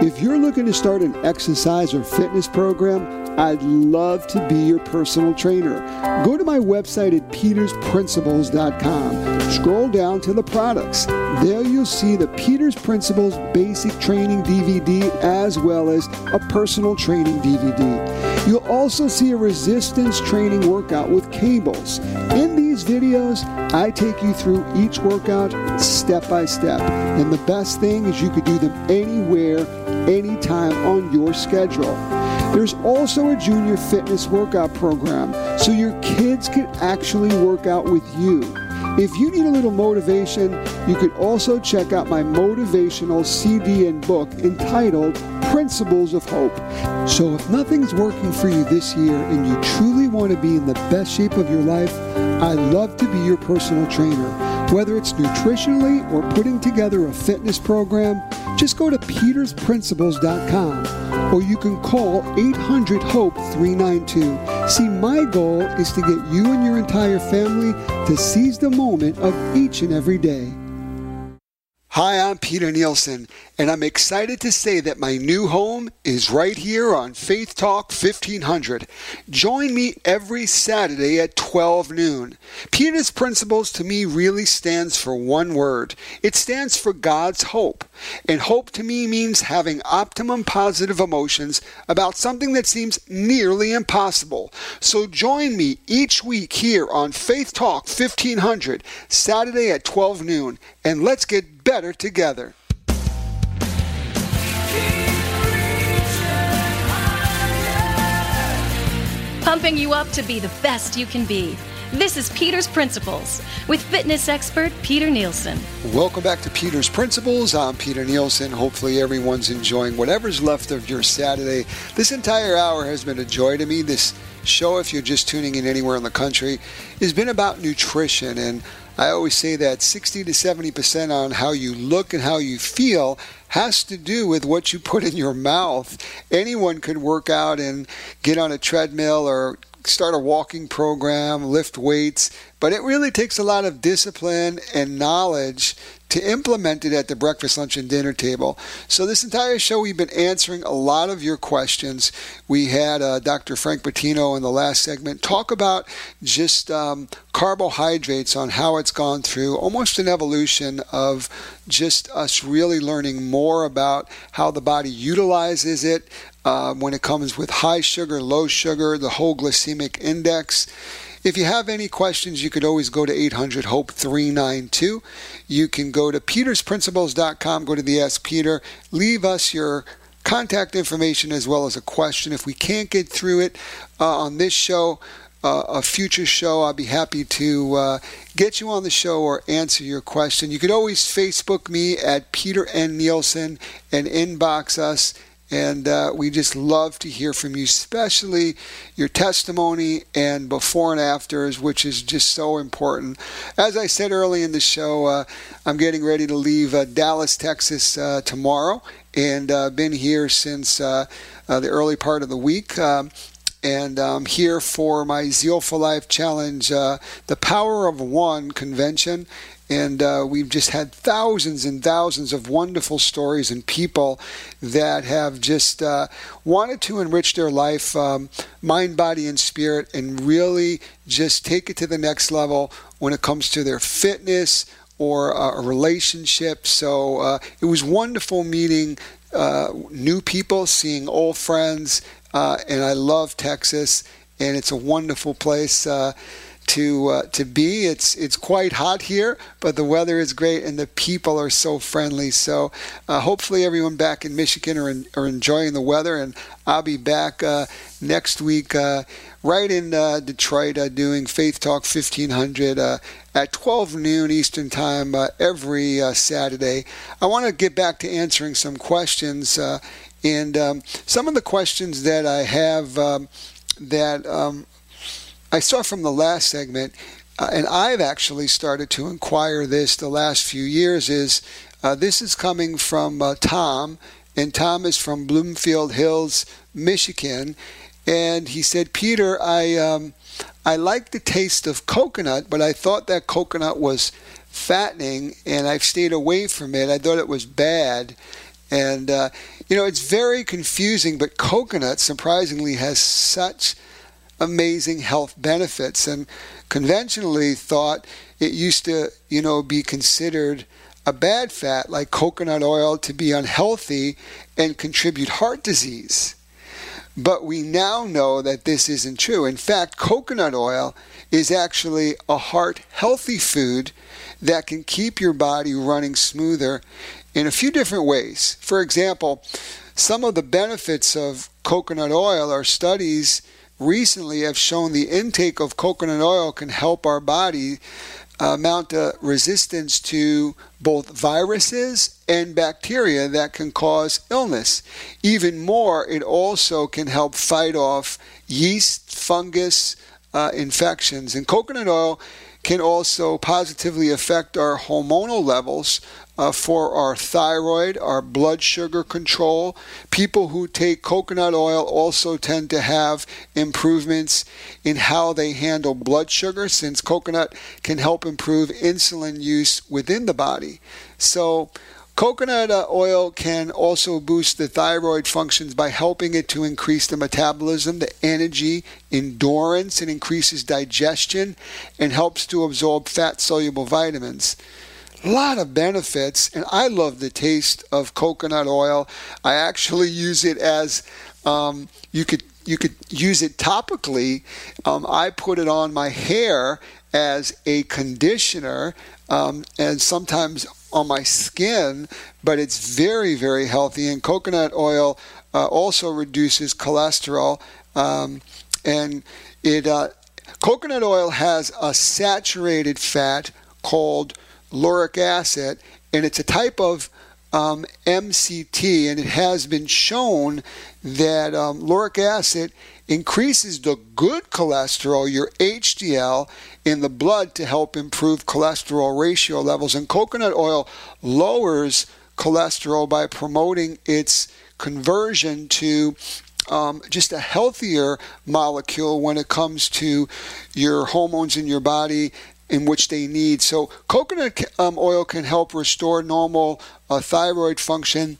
If you're looking to start an exercise or fitness program, I'd love to be your personal trainer. Go to my website at petersprinciples.com. Scroll down to the products. There you'll see the Peters Principles Basic Training DVD as well as a personal training DVD. You'll also see a resistance training workout with cables. In these videos, I take you through each workout step by step. And the best thing is you could do them anywhere anytime on your schedule. There's also a junior fitness workout program so your kids can actually work out with you. If you need a little motivation, you can also check out my motivational CD and book entitled Principles of Hope. So, if nothing's working for you this year and you truly want to be in the best shape of your life, I'd love to be your personal trainer. Whether it's nutritionally or putting together a fitness program, just go to petersprinciples.com or you can call 800 HOPE 392. See, my goal is to get you and your entire family to seize the moment of each and every day. Hi, I'm Peter Nielsen, and I'm excited to say that my new home is right here on Faith Talk 1500. Join me every Saturday at 12 noon. Peter's Principles to me really stands for one word it stands for God's hope. And hope to me means having optimum positive emotions about something that seems nearly impossible. So join me each week here on Faith Talk 1500, Saturday at 12 noon, and let's get better together. Pumping you up to be the best you can be. This is Peter's Principles with fitness expert Peter Nielsen. Welcome back to Peter's Principles. I'm Peter Nielsen. Hopefully, everyone's enjoying whatever's left of your Saturday. This entire hour has been a joy to me. This show, if you're just tuning in anywhere in the country, has been about nutrition. And I always say that 60 to 70% on how you look and how you feel has to do with what you put in your mouth. Anyone could work out and get on a treadmill or start a walking program, lift weights, but it really takes a lot of discipline and knowledge to implement it at the breakfast, lunch, and dinner table. So, this entire show, we've been answering a lot of your questions. We had uh, Dr. Frank Bettino in the last segment talk about just um, carbohydrates on how it's gone through almost an evolution of just us really learning more about how the body utilizes it uh, when it comes with high sugar, low sugar, the whole glycemic index. If you have any questions, you could always go to 800 HOPE 392. You can go to petersprinciples.com, go to the Ask Peter, leave us your contact information as well as a question. If we can't get through it uh, on this show, uh, a future show, I'll be happy to uh, get you on the show or answer your question. You could always Facebook me at Peter N. Nielsen and inbox us and uh, we just love to hear from you, especially your testimony and before and afters, which is just so important. As I said early in the show, uh, I'm getting ready to leave uh, Dallas, Texas uh, tomorrow, and uh, been here since uh, the early part of the week. Um, and I'm here for my Zeal for Life Challenge, the Power of One convention. And uh, we've just had thousands and thousands of wonderful stories and people that have just uh, wanted to enrich their life, um, mind, body, and spirit, and really just take it to the next level when it comes to their fitness or uh, a relationship. So uh, it was wonderful meeting uh, new people, seeing old friends, uh, and I love Texas, and it's a wonderful place to uh, to be. It's it's quite hot here, but the weather is great and the people are so friendly. So uh, hopefully everyone back in Michigan are, in, are enjoying the weather, and I'll be back uh, next week uh, right in uh, Detroit uh, doing Faith Talk 1500 at 12 noon Eastern Time every Saturday. I want to get back to answering some questions. and um, some of the questions that I have um, that um, I saw from the last segment, uh, and I've actually started to inquire this the last few years, is uh, this is coming from uh, Tom, and Tom is from Bloomfield Hills, Michigan. And he said, Peter, I, um, I like the taste of coconut, but I thought that coconut was fattening, and I've stayed away from it. I thought it was bad. And, uh, you know, it's very confusing, but coconut surprisingly has such amazing health benefits. And conventionally thought it used to, you know, be considered a bad fat like coconut oil to be unhealthy and contribute heart disease. But we now know that this isn't true. In fact, coconut oil is actually a heart healthy food that can keep your body running smoother in a few different ways. For example, some of the benefits of coconut oil are studies recently have shown the intake of coconut oil can help our body uh, mount a resistance to both viruses and bacteria that can cause illness. Even more, it also can help fight off yeast, fungus, uh, infections. And coconut oil can also positively affect our hormonal levels uh, for our thyroid, our blood sugar control. People who take coconut oil also tend to have improvements in how they handle blood sugar, since coconut can help improve insulin use within the body. So, Coconut uh, oil can also boost the thyroid functions by helping it to increase the metabolism, the energy, endurance, and increases digestion and helps to absorb fat soluble vitamins. A lot of benefits, and I love the taste of coconut oil. I actually use it as um, you could you could use it topically. Um, I put it on my hair as a conditioner, um, and sometimes on my skin, but it's very, very healthy. And coconut oil uh, also reduces cholesterol. Um, and it uh, coconut oil has a saturated fat called lauric acid, and it's a type of um, MCT, and it has been shown that um, lauric acid increases the good cholesterol, your HDL, in the blood to help improve cholesterol ratio levels. And coconut oil lowers cholesterol by promoting its conversion to um, just a healthier molecule when it comes to your hormones in your body in which they need. So, coconut um, oil can help restore normal uh, thyroid function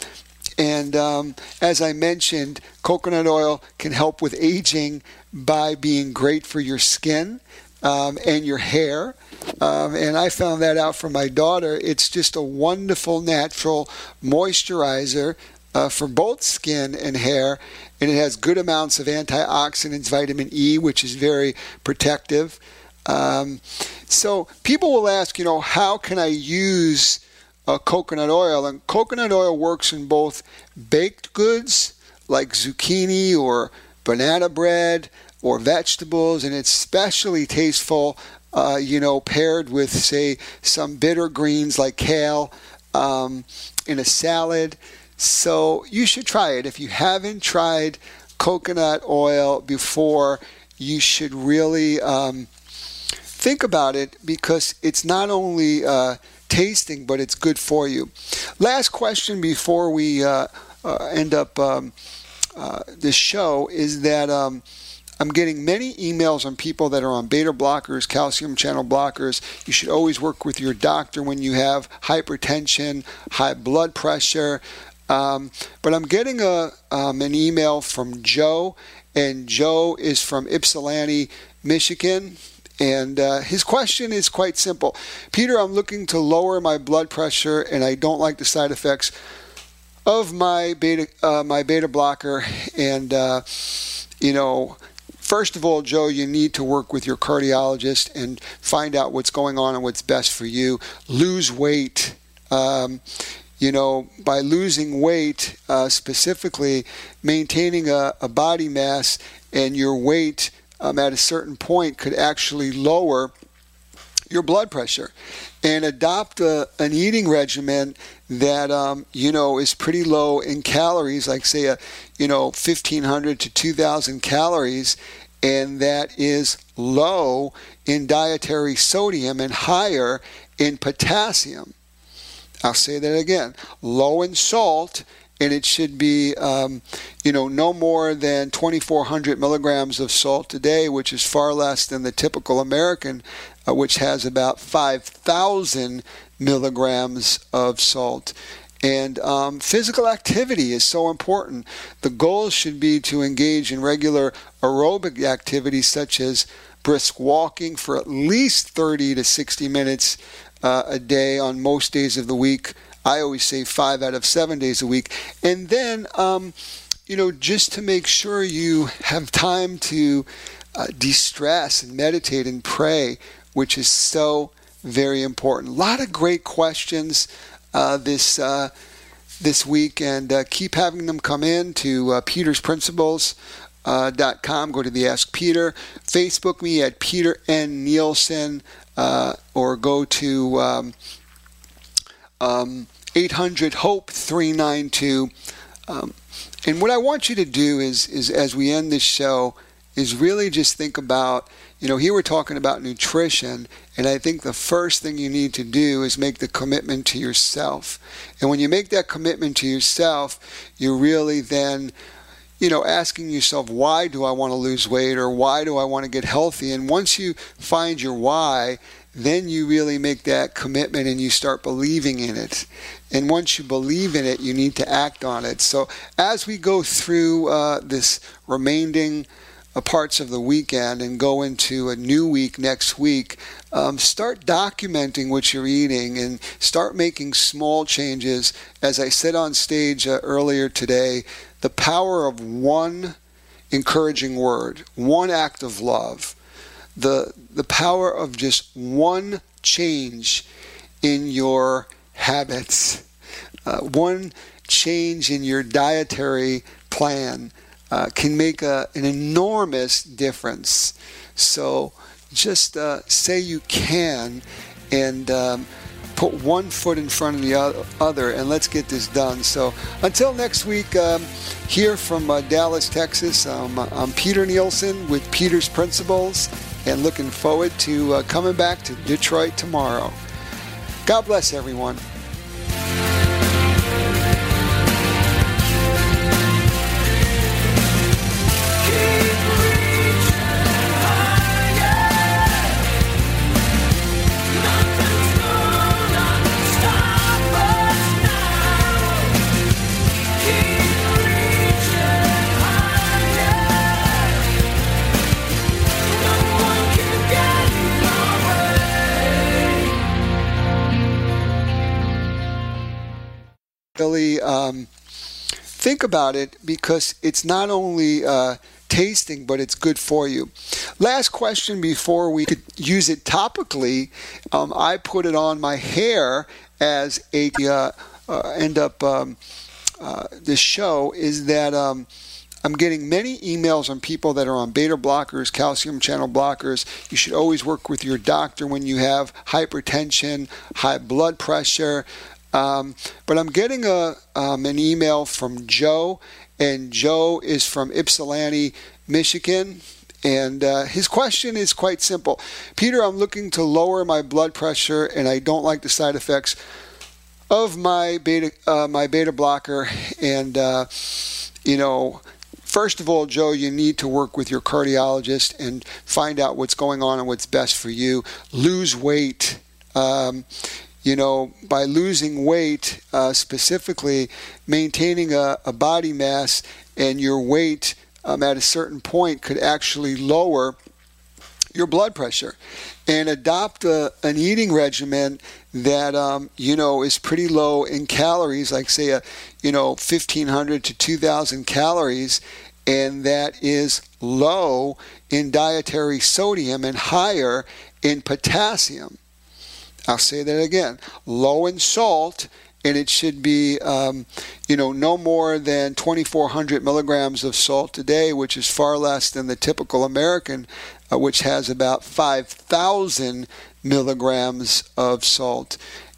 and um, as I mentioned, coconut oil can help with aging by being great for your skin um, and your hair. Um, and I found that out for my daughter. It's just a wonderful natural moisturizer uh, for both skin and hair. And it has good amounts of antioxidants, vitamin E, which is very protective. Um, so people will ask, you know, how can I use uh, coconut oil. And coconut oil works in both baked goods like zucchini or banana bread or vegetables, and it's especially tasteful, uh, you know, paired with, say, some bitter greens like kale um, in a salad. So you should try it. If you haven't tried coconut oil before, you should really um, think about it because it's not only uh, tasting, but it's good for you. Last question before we uh, uh, end up um, uh, this show is that um, I'm getting many emails on people that are on beta blockers, calcium channel blockers. You should always work with your doctor when you have hypertension, high blood pressure. Um, but I'm getting a um, an email from Joe, and Joe is from Ypsilanti, Michigan. And uh, his question is quite simple Peter, I'm looking to lower my blood pressure and I don't like the side effects of my beta, uh, my beta blocker. And, uh, you know, first of all, Joe, you need to work with your cardiologist and find out what's going on and what's best for you. Lose weight. Um, you know, by losing weight, uh, specifically maintaining a, a, body mass and your weight um, at a certain point could actually lower your blood pressure and adopt a, an eating regimen that um, you know is pretty low in calories like say a you know 1500 to 2000 calories and that is low in dietary sodium and higher in potassium. I'll say that again. Low in salt and it should be, um, you know, no more than 2,400 milligrams of salt a day, which is far less than the typical American, uh, which has about 5,000 milligrams of salt. And um, physical activity is so important. The goal should be to engage in regular aerobic activities such as brisk walking for at least 30 to 60 minutes uh, a day on most days of the week. I always say five out of seven days a week. And then, um, you know, just to make sure you have time to uh, de stress and meditate and pray, which is so very important. A lot of great questions uh, this uh, this week, and uh, keep having them come in to uh, Peter's Principles. Uh, dot com. Go to the Ask Peter. Facebook me at Peter N Nielsen, uh, or go to um, um, 800 Hope 392. Um, and what I want you to do is, is as we end this show, is really just think about you know, here we're talking about nutrition, and I think the first thing you need to do is make the commitment to yourself. And when you make that commitment to yourself, you're really then, you know, asking yourself, why do I want to lose weight or why do I want to get healthy? And once you find your why, then you really make that commitment and you start believing in it. And once you believe in it, you need to act on it. So as we go through uh, this remaining parts of the weekend and go into a new week next week, um, start documenting what you're eating and start making small changes. As I said on stage uh, earlier today, the power of one encouraging word, one act of love, the, the power of just one change in your habits, uh, one change in your dietary plan uh, can make a, an enormous difference. So just uh, say you can and um, put one foot in front of the other and let's get this done. So until next week, um, here from uh, Dallas, Texas, um, I'm Peter Nielsen with Peter's Principles and looking forward to uh, coming back to Detroit tomorrow. God bless everyone. Really um, think about it because it's not only uh, tasting, but it's good for you. Last question before we could use it topically, um, I put it on my hair as a uh, uh, end up um, uh, this show is that. Um, I'm getting many emails on people that are on beta blockers, calcium channel blockers. You should always work with your doctor when you have hypertension, high blood pressure, um, but I'm getting a um, an email from Joe, and Joe is from Ypsilanti, Michigan. And uh, his question is quite simple Peter, I'm looking to lower my blood pressure, and I don't like the side effects of my beta uh, my beta blocker. And uh, you know, first of all, Joe, you need to work with your cardiologist and find out what's going on and what's best for you. Lose weight. Um, you know, by losing weight, uh, specifically maintaining a, a, body mass and your weight um, at a certain point could actually lower your blood pressure and adopt a, an eating regimen that um, you know is pretty low in calories like say a you know 1500 to 2000 calories and that is low in dietary sodium and higher in potassium I'll say that again. Low in salt, and it should be, um, you know, no more than 2,400 milligrams of salt a day, which is far less than the typical American, uh, which has about 5,000 milligrams of salt.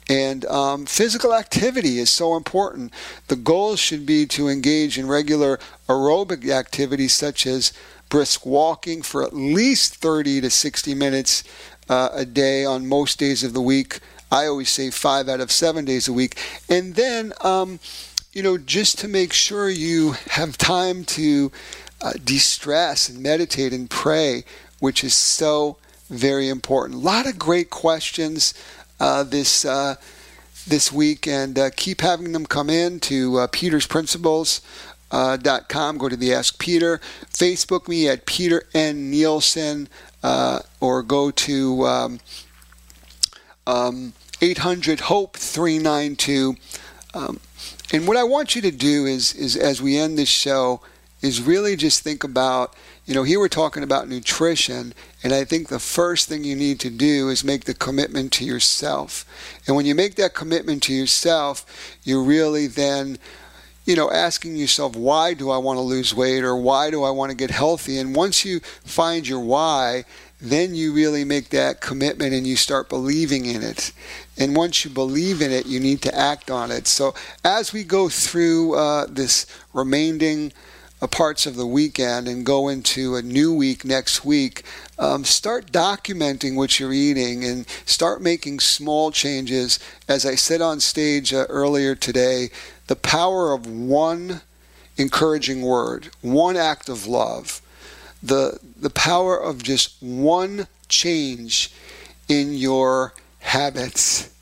And um, physical activity is so important. The goal should be to engage in regular aerobic activities such as brisk walking for at least 30 to 60 minutes uh, a day on most days of the week. I always say five out of seven days a week. And then, um, you know, just to make sure you have time to uh, de stress and meditate and pray, which is so very important. A lot of great questions uh, this. Uh, this week and uh, keep having them come in to uh, Peter's Principles. Uh, dot com. Go to the Ask Peter. Facebook me at Peter N. Nielsen uh, or go to um, um, 800 Hope 392. Um, and what I want you to do is, is as we end this show, is really just think about, you know, here we're talking about nutrition, and I think the first thing you need to do is make the commitment to yourself. And when you make that commitment to yourself, you're really then you know, asking yourself, why do I want to lose weight or why do I want to get healthy? And once you find your why, then you really make that commitment and you start believing in it. And once you believe in it, you need to act on it. So as we go through uh, this remaining uh, parts of the weekend and go into a new week next week, um, start documenting what you're eating and start making small changes. As I said on stage uh, earlier today, the power of one encouraging word, one act of love, the, the power of just one change in your habits,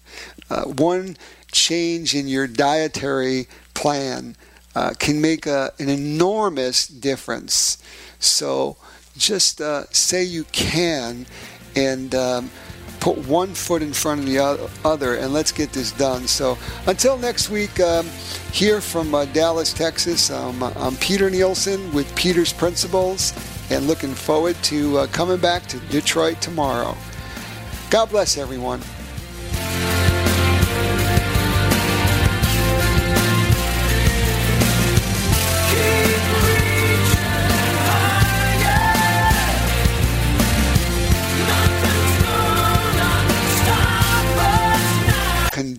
uh, one change in your dietary plan uh, can make a, an enormous difference. So just uh, say you can and um, put one foot in front of the other and let's get this done. So until next week, um, here from uh, Dallas, Texas, um, I'm Peter Nielsen with Peter's Principles and looking forward to uh, coming back to Detroit tomorrow. God bless everyone.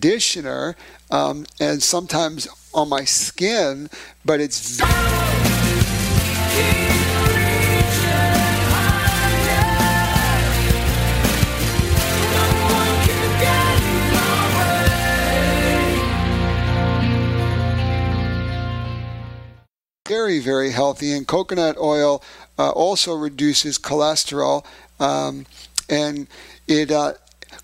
conditioner um, and sometimes on my skin, but it's. Very, very healthy, and coconut oil uh, also reduces cholesterol, um, and it uh,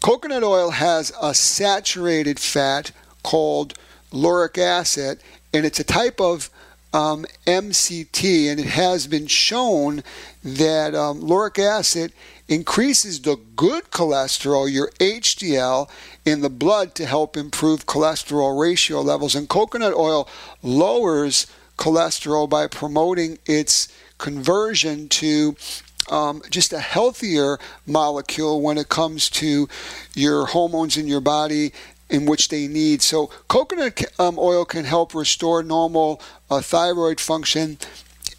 Coconut oil has a saturated fat called lauric acid, and it's a type of um, MCT, and it has been shown that um, lauric acid increases the good cholesterol, your HDL, in the blood to help improve cholesterol ratio levels. And coconut oil lowers cholesterol by promoting its conversion to um, just a healthier molecule when it comes to your hormones in your body in which they need. So, coconut um, oil can help restore normal uh, thyroid function.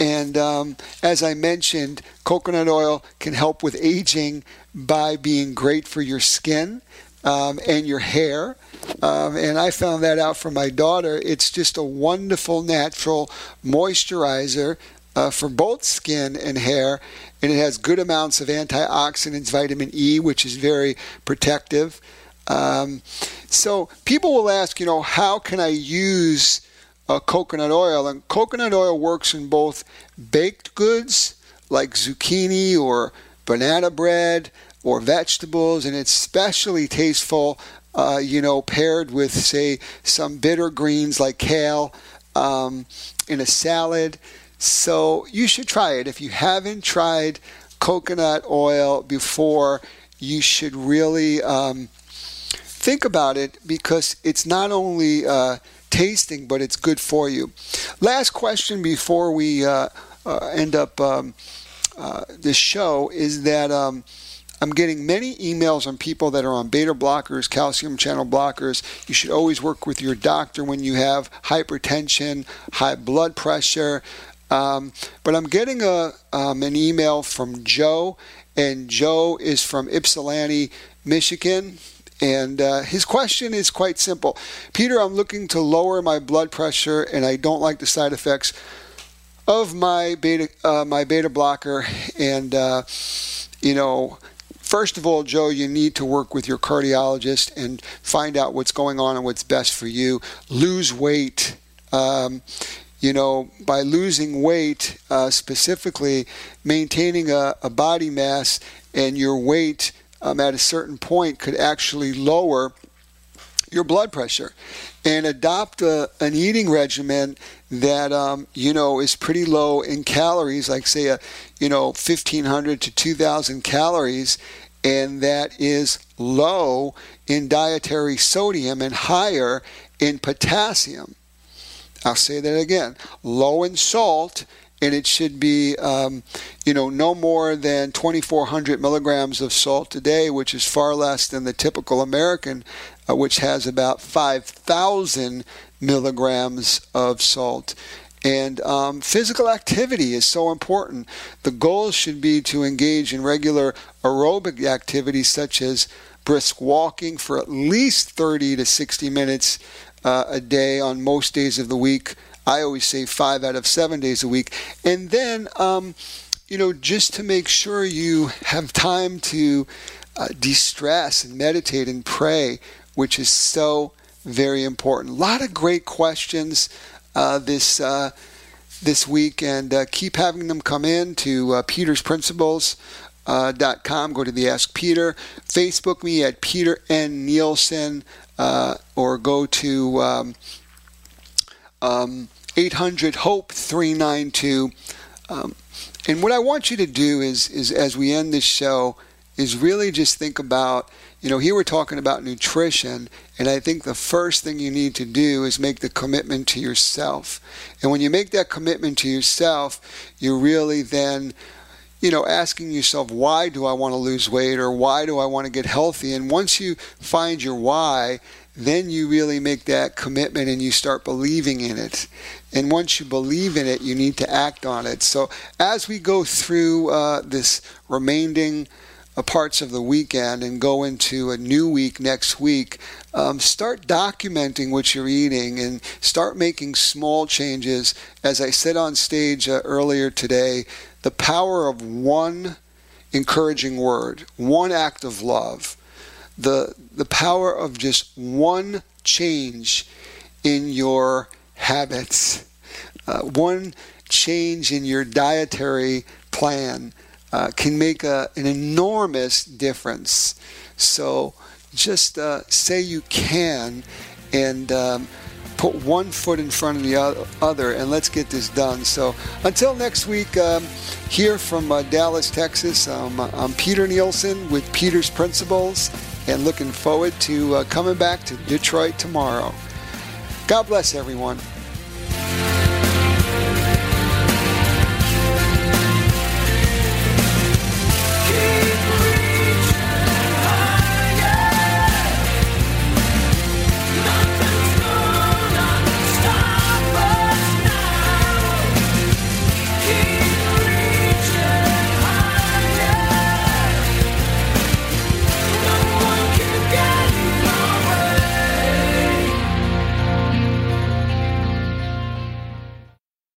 And um, as I mentioned, coconut oil can help with aging by being great for your skin um, and your hair. Um, and I found that out from my daughter. It's just a wonderful natural moisturizer uh, for both skin and hair and it has good amounts of antioxidants, vitamin E, which is very protective. Um, so people will ask, you know, how can I use uh, coconut oil? And coconut oil works in both baked goods like zucchini or banana bread or vegetables, and it's especially tasteful, uh, you know, paired with, say, some bitter greens like kale um, in a salad. So you should try it. If you haven't tried coconut oil before, you should really um, think about it because it's not only uh, tasting, but it's good for you. Last question before we uh, uh, end up um, uh, this show is that. Um, I'm getting many emails on people that are on beta blockers, calcium channel blockers. You should always work with your doctor when you have hypertension, high blood pressure, um, but I'm getting a um, an email from Joe, and Joe is from Ypsilanti, Michigan. And uh, his question is quite simple Peter, I'm looking to lower my blood pressure, and I don't like the side effects of my beta uh, my beta blocker. And uh, you know, first of all, Joe, you need to work with your cardiologist and find out what's going on and what's best for you. Lose weight. Um, you know, by losing weight, uh, specifically maintaining a, a, body mass and your weight um, at a certain point could actually lower your blood pressure and adopt a, an eating regimen that um, you know is pretty low in calories like say a you know 1500 to 2000 calories and that is low in dietary sodium and higher in potassium. I'll say that again. Low in salt and it should be, um, you know, no more than 2,400 milligrams of salt a day, which is far less than the typical American, uh, which has about 5,000 milligrams of salt. And um, physical activity is so important. The goal should be to engage in regular aerobic activities such as brisk walking for at least 30 to 60 minutes uh, a day on most days of the week I always say five out of seven days a week. And then, um, you know, just to make sure you have time to uh, de stress and meditate and pray, which is so very important. A lot of great questions uh, this. Uh, this week and uh, keep having them come in to uh, Peter's Principles. Uh, dot com. Go to the Ask Peter. Facebook me at Peter N. Nielsen, uh, or go to um, um, 800 Hope 392. Um, and what I want you to do is, is as we end this show, is really just think about, you know, here we're talking about nutrition, and I think the first thing you need to do is make the commitment to yourself. And when you make that commitment to yourself, you're really then you know, asking yourself, why do I want to lose weight or why do I want to get healthy? And once you find your why, then you really make that commitment and you start believing in it. And once you believe in it, you need to act on it. So as we go through uh, this remaining parts of the weekend and go into a new week next week, um, start documenting what you're eating and start making small changes. As I said on stage uh, earlier today, the power of one encouraging word, one act of love the the power of just one change in your habits, uh, one change in your dietary plan uh, can make a, an enormous difference. So just uh, say you can and um, put one foot in front of the other and let's get this done. So until next week, um, here from uh, Dallas, Texas, um, I'm Peter Nielsen with Peter's Principles and looking forward to uh, coming back to Detroit tomorrow. God bless everyone.